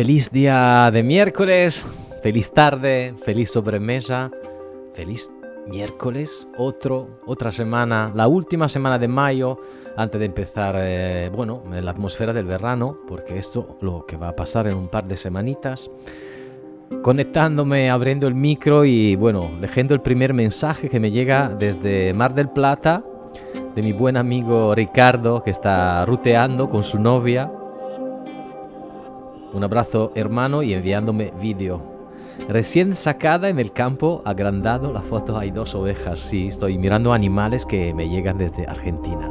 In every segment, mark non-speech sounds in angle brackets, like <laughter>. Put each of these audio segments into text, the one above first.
Feliz día de miércoles, feliz tarde, feliz sobremesa, feliz miércoles, otro, otra semana, la última semana de mayo, antes de empezar, eh, bueno, la atmósfera del verano, porque esto lo que va a pasar en un par de semanitas. Conectándome, abriendo el micro y bueno, leyendo el primer mensaje que me llega desde Mar del Plata, de mi buen amigo Ricardo, que está ruteando con su novia un abrazo hermano y enviándome vídeo. Recién sacada en el campo, agrandado la foto, hay dos ovejas. Sí, estoy mirando animales que me llegan desde Argentina.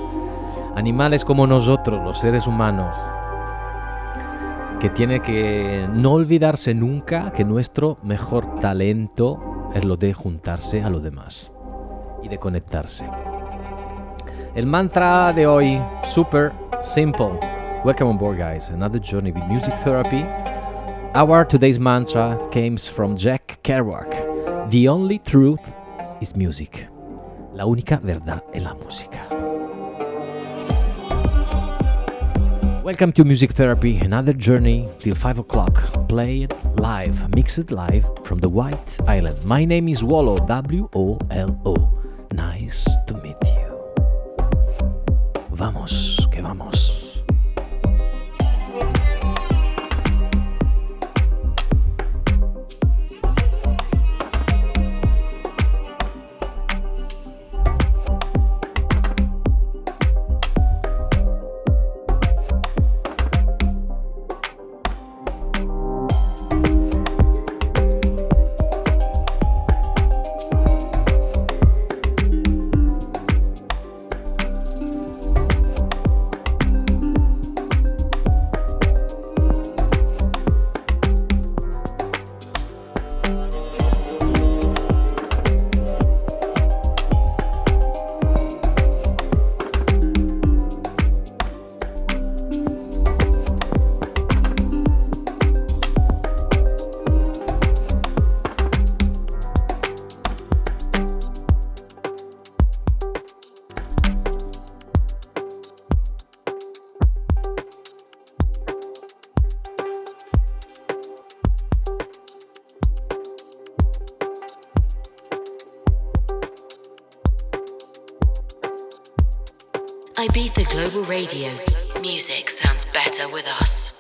Animales como nosotros, los seres humanos, que tiene que no olvidarse nunca que nuestro mejor talento es lo de juntarse a lo demás y de conectarse. El mantra de hoy, super simple. Welcome on board, guys. Another journey with music therapy. Our today's mantra comes from Jack Kerouac. The only truth is music. La única verdad es la música. Welcome to Music Therapy, another journey till 5 o'clock. Play it live, mix it live from the White Island. My name is Wolo, W O L O. Nice to meet you. Vamos, que vamos. Global Radio. Music sounds better with us.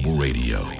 Global Radio.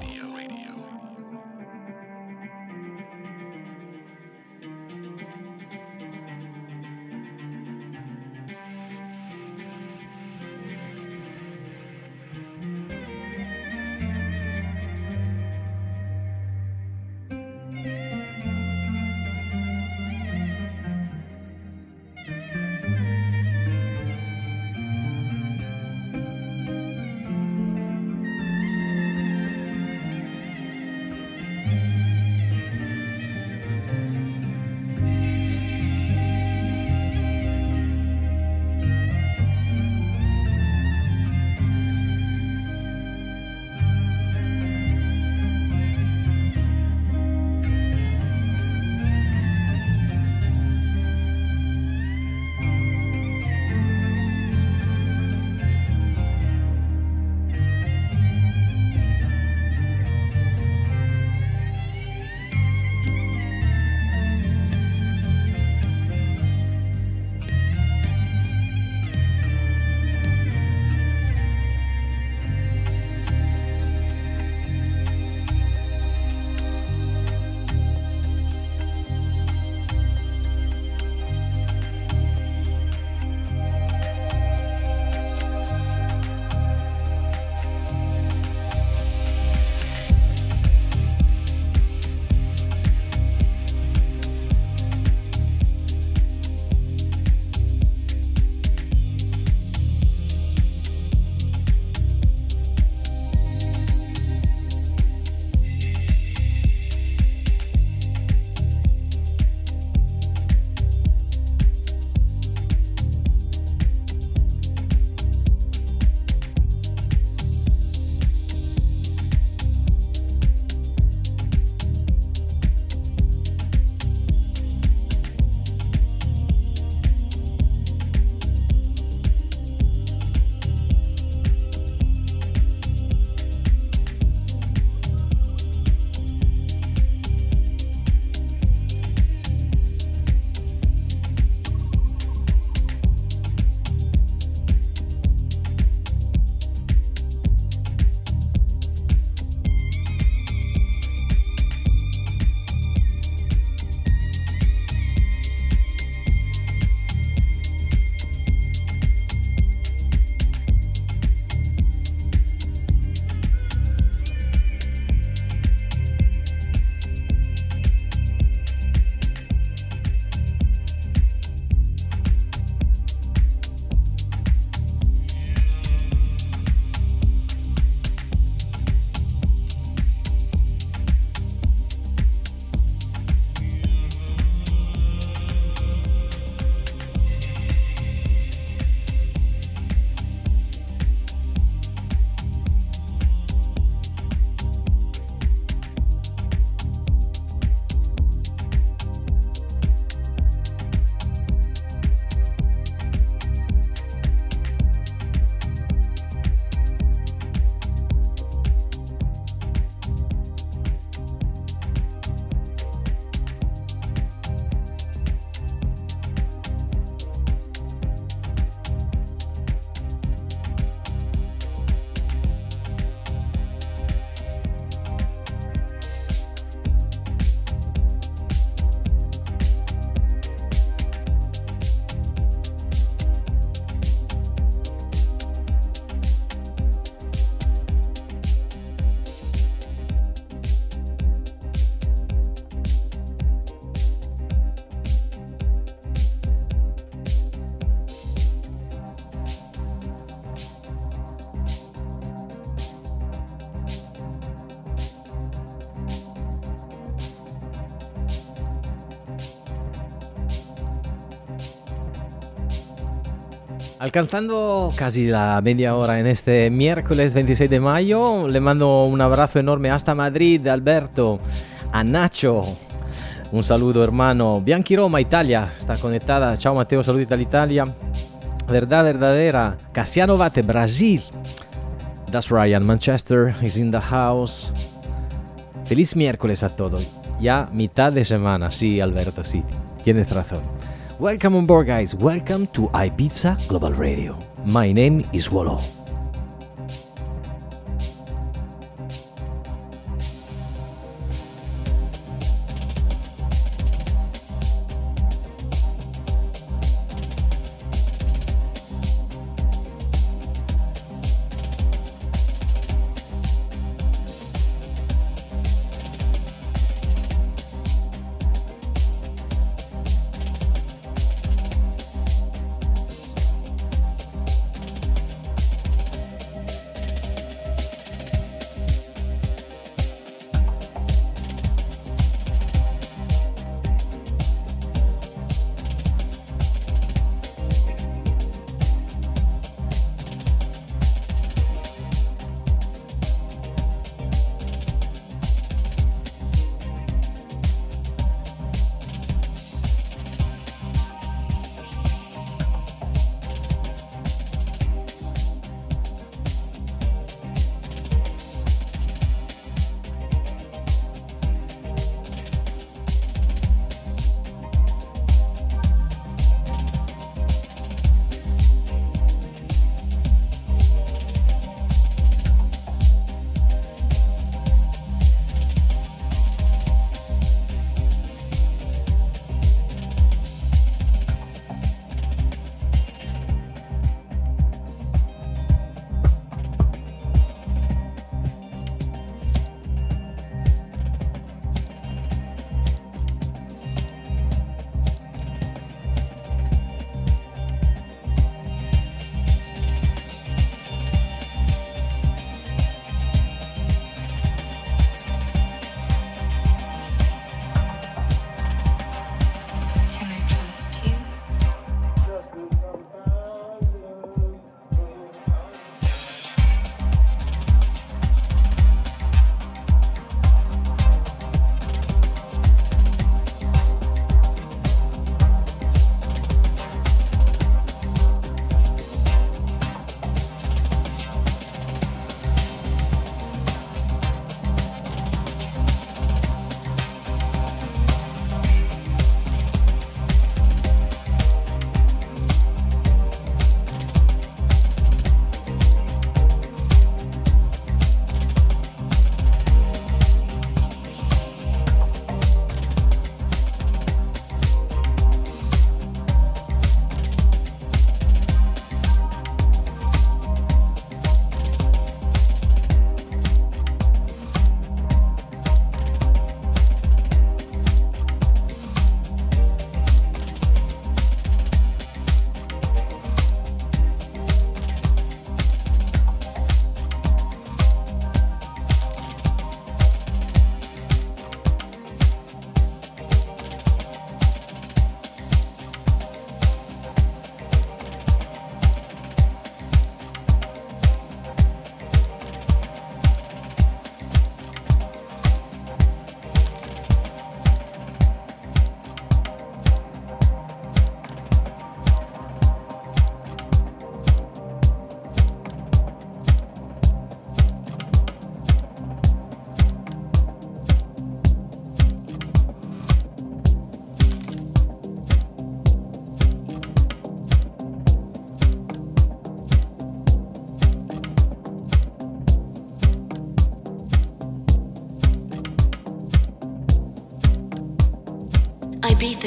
Alcanzando casi la media hora en este miércoles 26 de mayo, le mando un abrazo enorme hasta Madrid, Alberto, a Nacho. Un saludo hermano. Bianchi Roma, Italia, está conectada. Ciao Matteo, saludos Italia. Verdad verdadera. Cassiano Vate, Brasil. That's Ryan, Manchester is in the house. Feliz miércoles a todos. Ya mitad de semana, sí Alberto, sí. Tienes razón. Welcome on board, guys. Welcome to Ibiza Global Radio. My name is Wolo.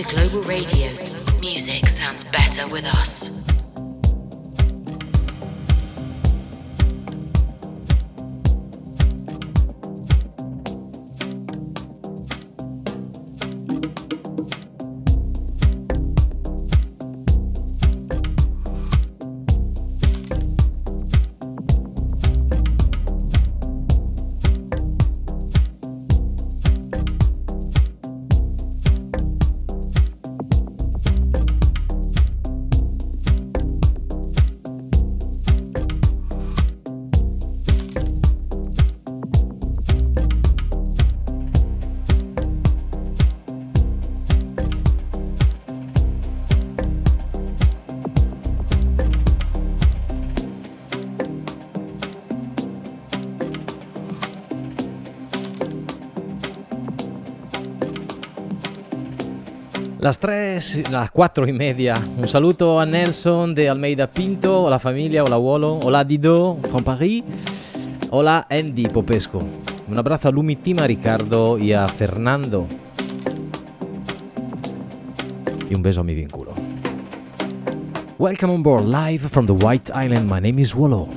The global radio, music sounds better with us. Las tres, las cuatro y media. Un saluto a Nelson de Almeida Pinto, hola familia, hola abuelo, hola Dido from Paris, hola Andy Popesco. Un abrazo a Lumitima, a Ricardo y a Fernando. Y un beso a mi vínculo. Welcome on board live from the White Island. My name is Wallow.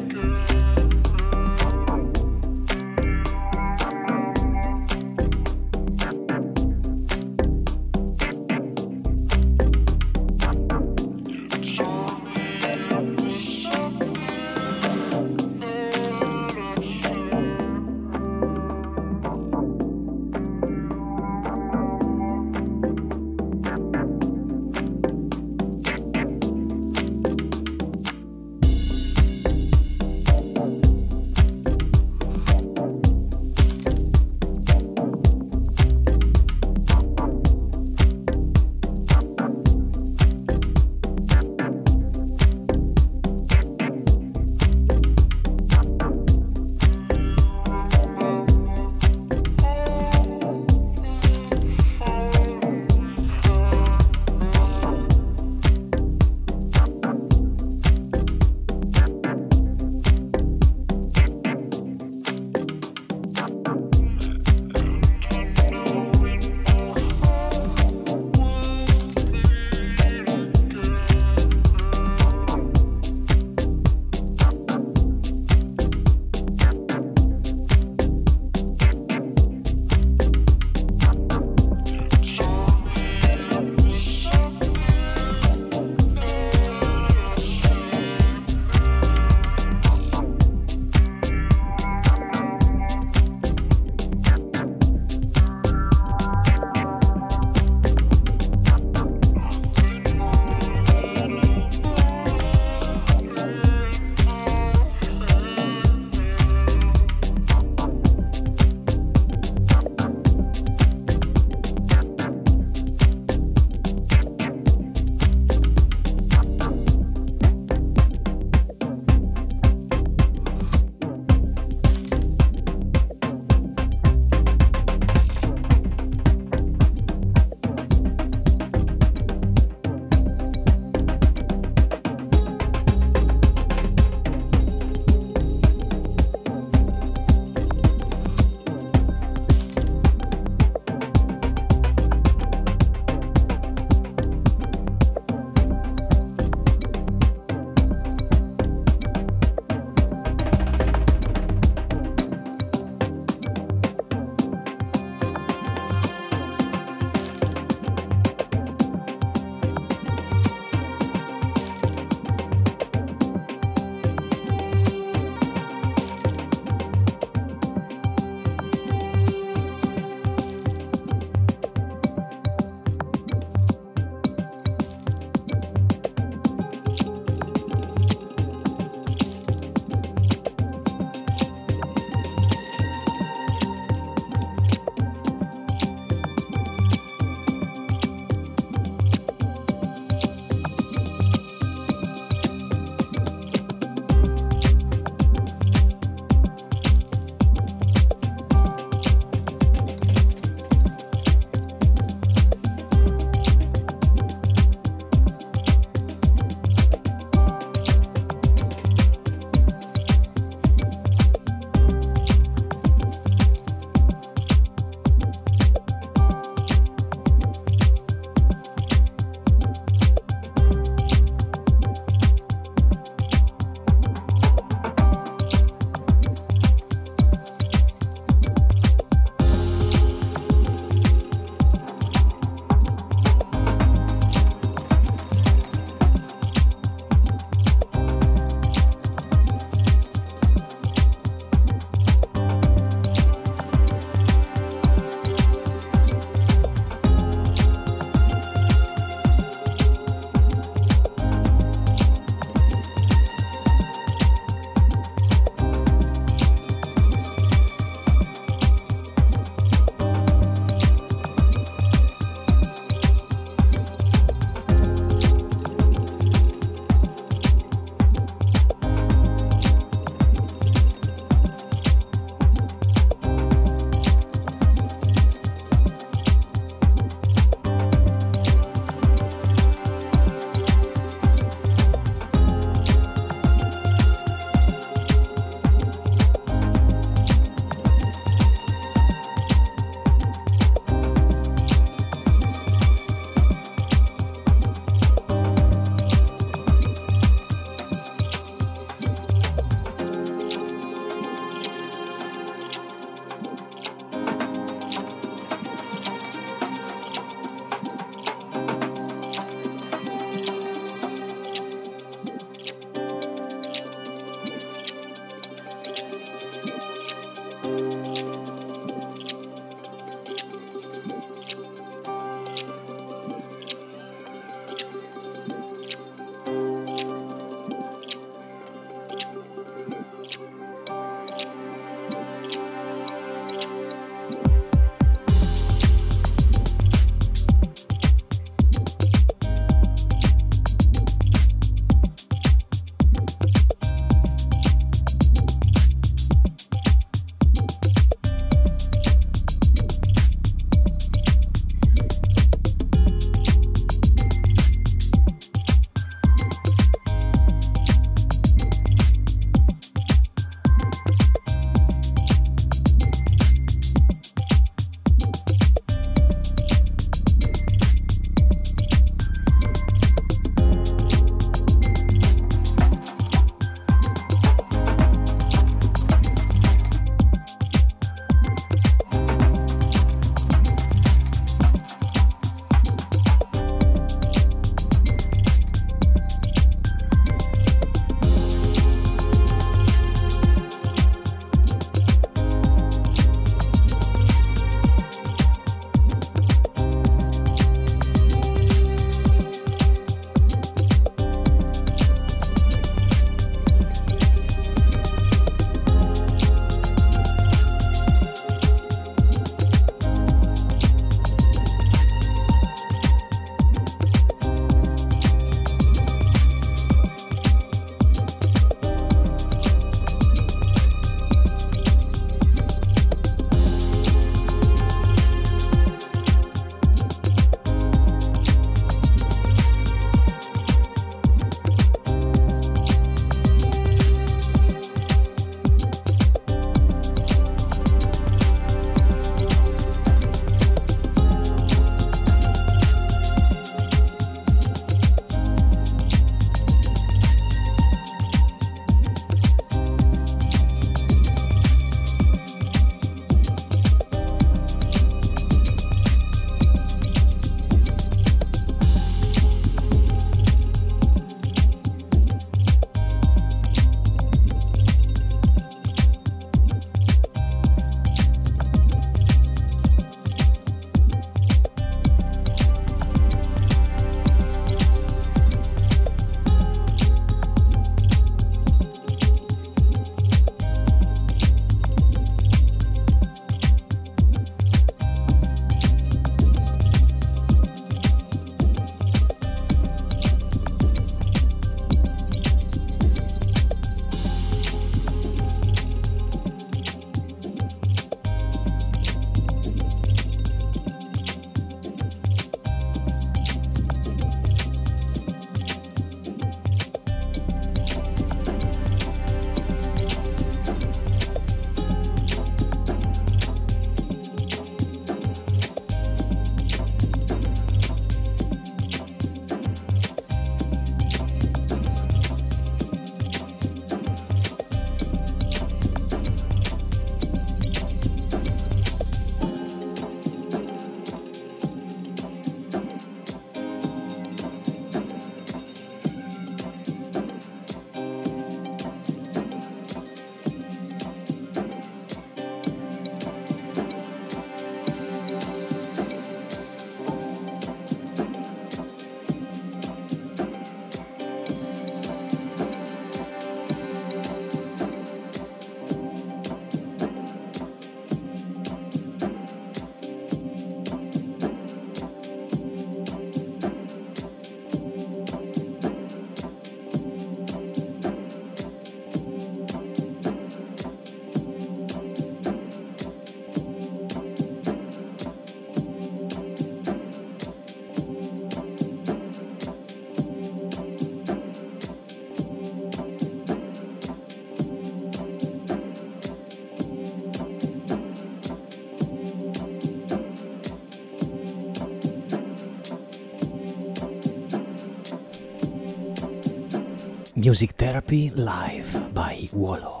Music Therapy Live by Wolo.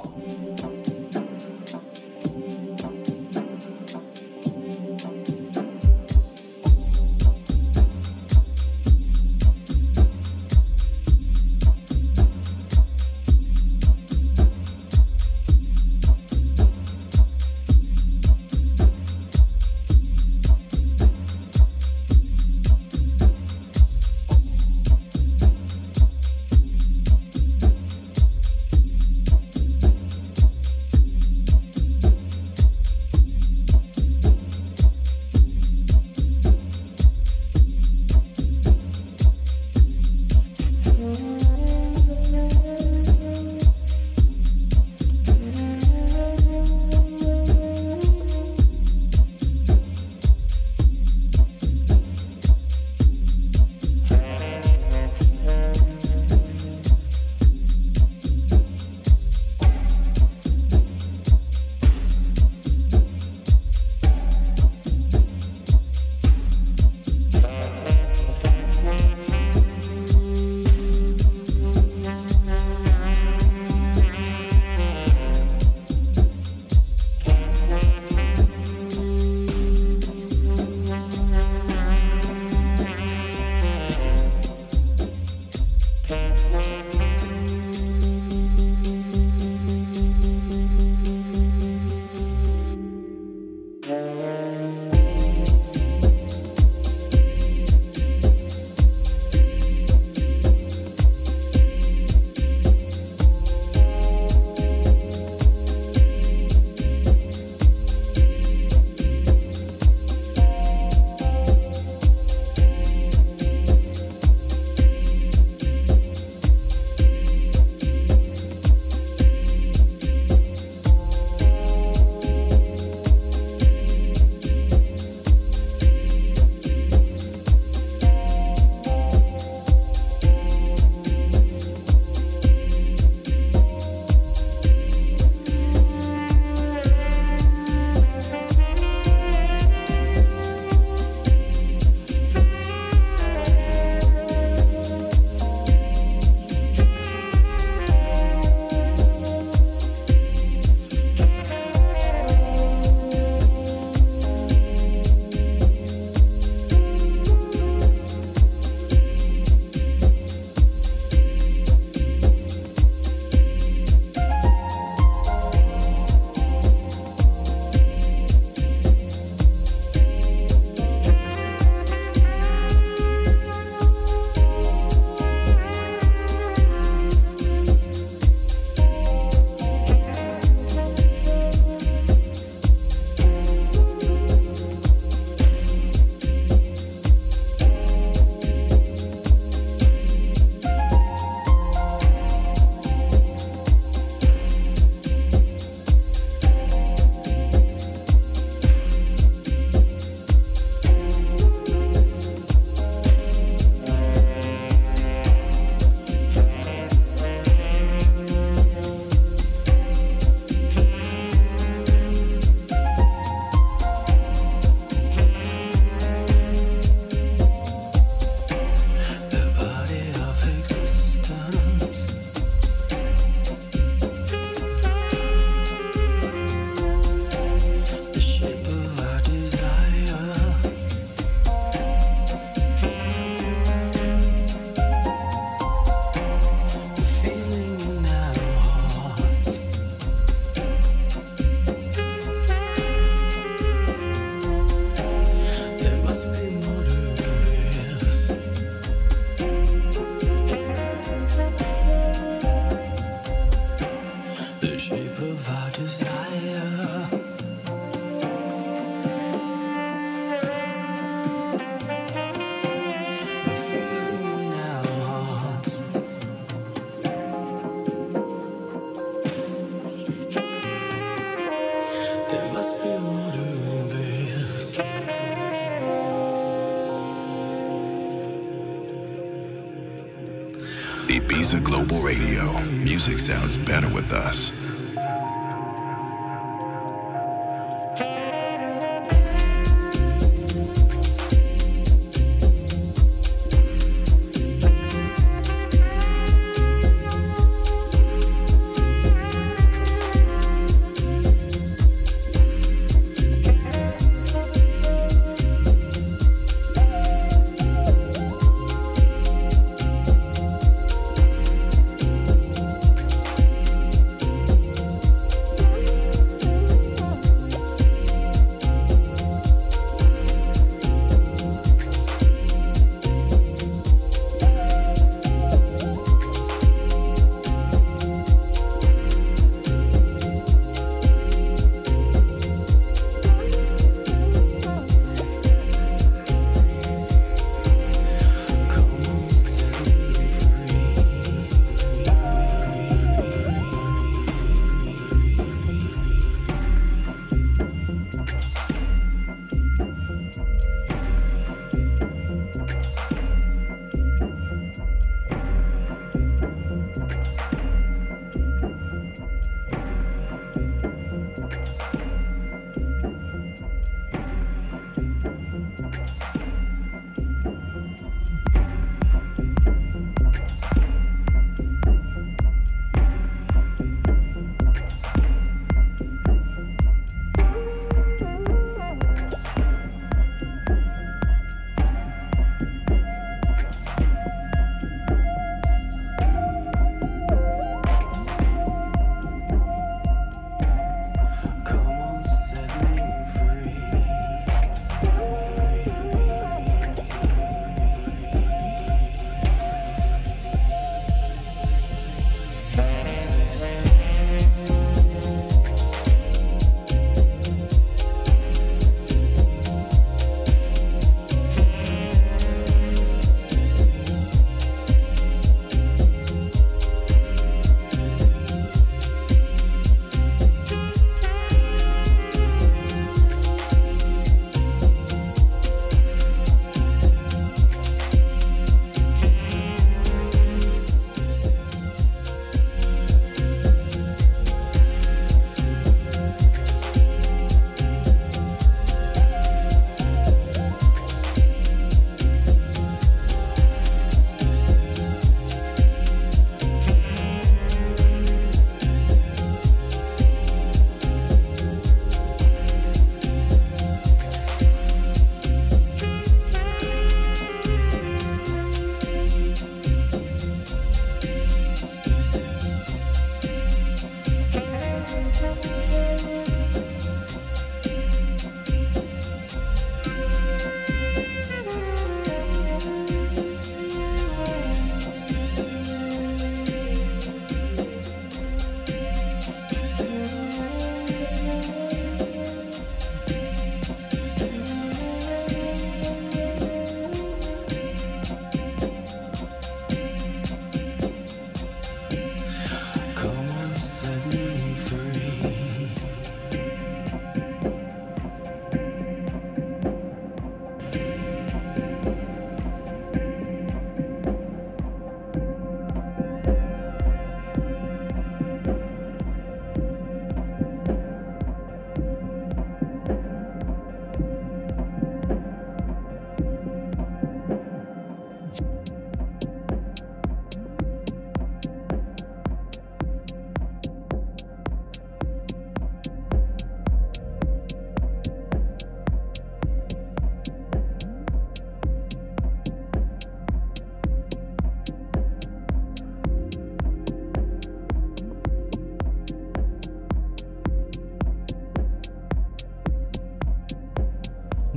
Music sounds better with us.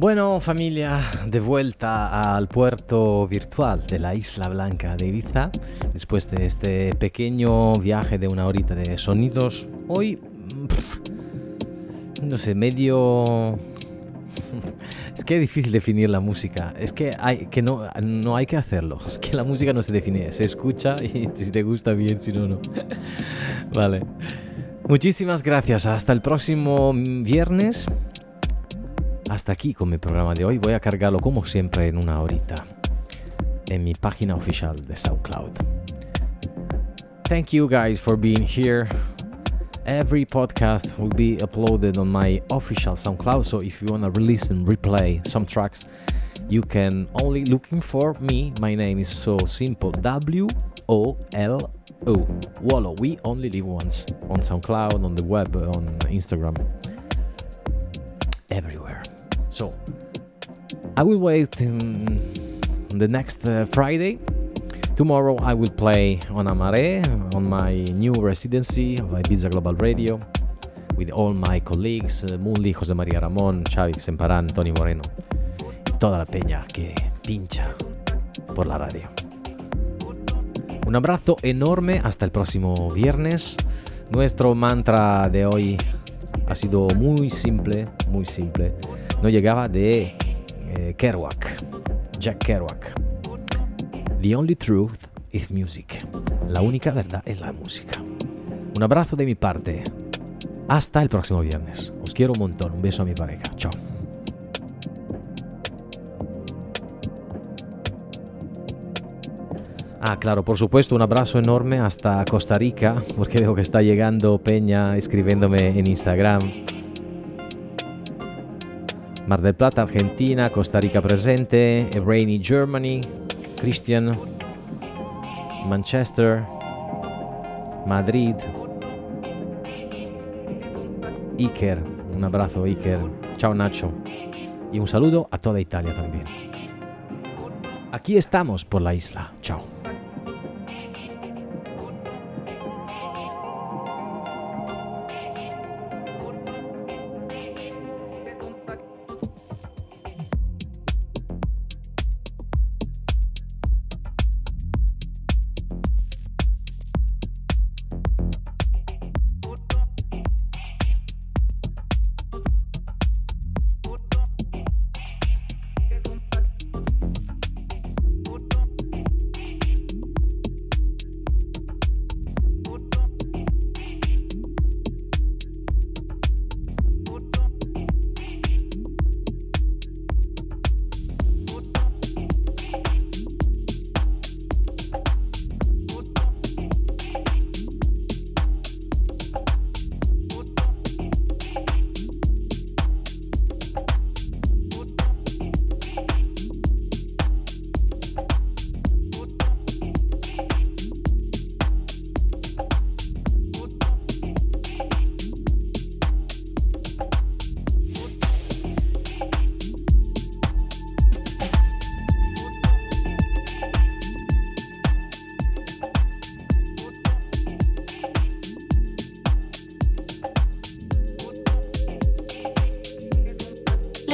Bueno, familia, de vuelta al puerto virtual de la Isla Blanca de Ibiza, después de este pequeño viaje de una horita de sonidos. Hoy, no sé, medio... <laughs> Es que es difícil definir la música. Es que, hay, que no, no hay que hacerlo. Es que la música no se define. Se escucha y <laughs> si te gusta bien, si no, no. <laughs> Vale. Muchísimas gracias. Hasta el próximo viernes. Hasta aquí con mi programa de hoy. Voy a cargarlo como siempre en una horita en mi página oficial de SoundCloud. Thank you guys for being here. Every podcast will be uploaded on my official SoundCloud. So if you want to release and replay some tracks, you can only looking for me. My name is so simple. W O L O. Wallow. We only live once on SoundCloud, on the web, on Instagram, everywhere. So I will wait the next uh, Friday. Tomorrow I will play on Amare on my new residency of Ibiza Global Radio with all my colleagues, uh, Mulli, José María Ramón, Xavi Semparán, Tony Moreno toda la peña que pincha por la radio. Un abrazo enorme hasta el próximo viernes. Nuestro mantra de hoy ha sido muy simple, muy simple. No llegaba de eh, Kerouac, Jack Kerouac. The only truth is music. La única verdad es la música. Un abrazo de mi parte. Hasta el próximo viernes. Os quiero un montón. Un beso a mi pareja. Chao. Ah, claro, por supuesto, un abrazo enorme hasta Costa Rica, porque veo que está llegando Peña escribiéndome en Instagram. Mar del Plata, Argentina, Costa Rica presente, Rainy Germany, Christian, Manchester, Madrid, Iker, un abrazo Iker, chao Nacho y un saludo a toda Italia también. Aquí estamos por la isla, chao.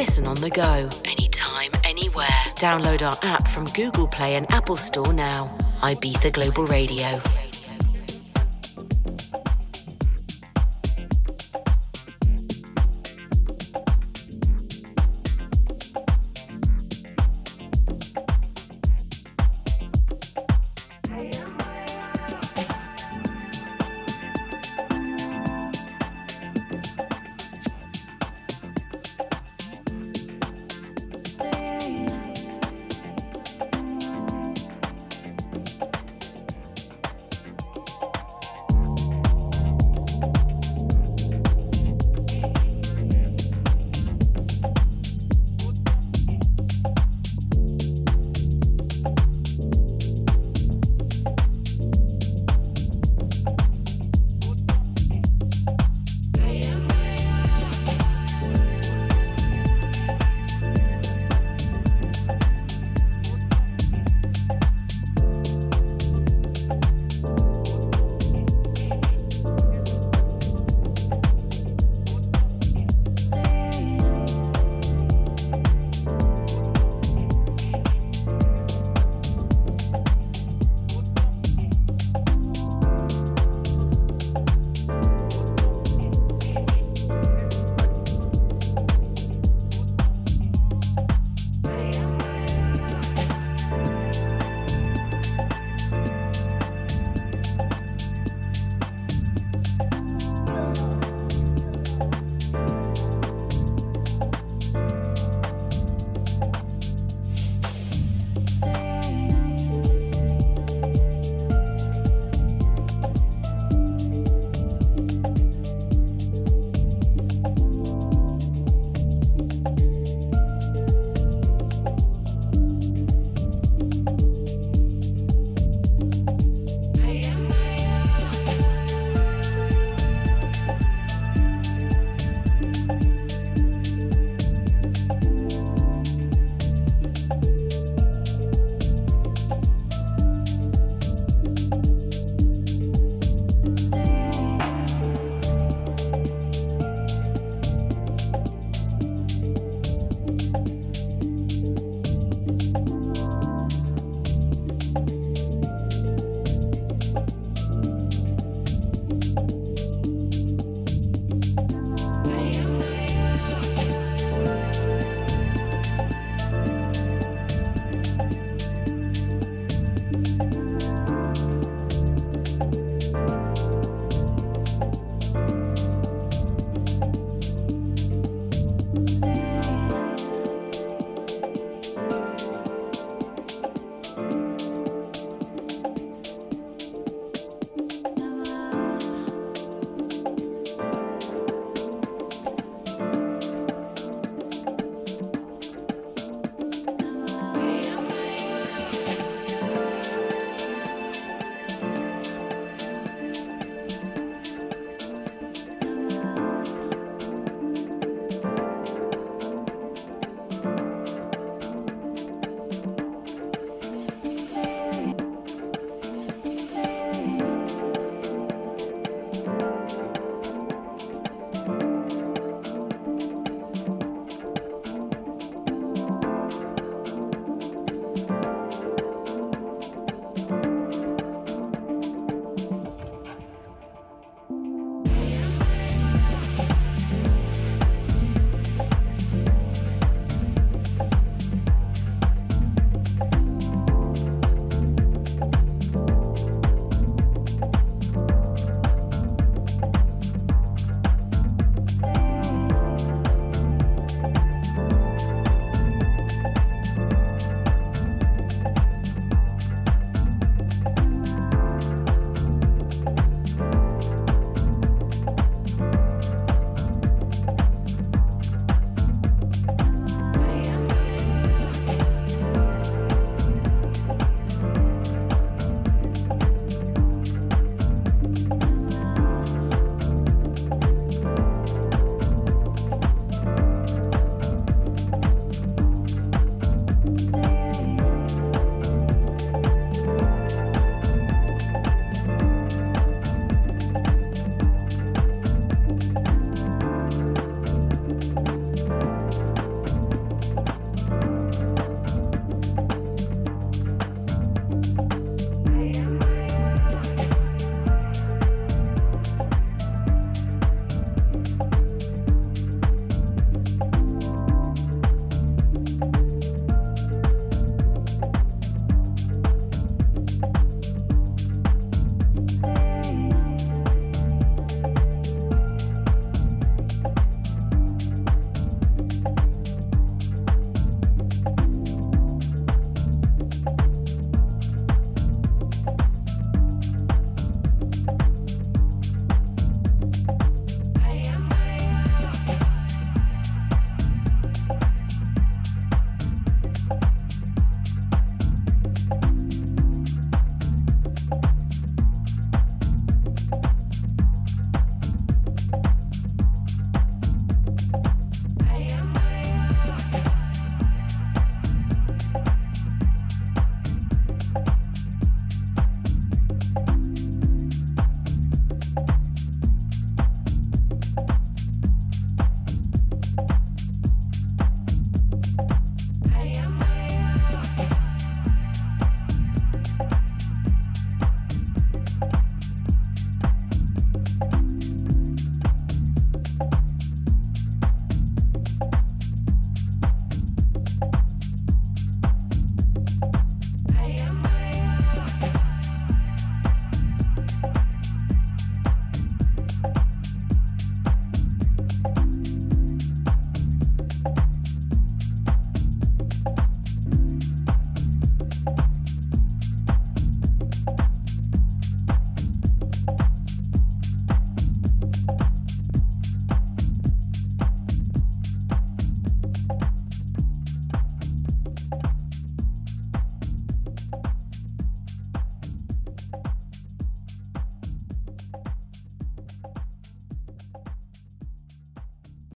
Listen on the go, anytime, anywhere. Download our app from Google Play and Apple Store now. Ibiza Global Radio.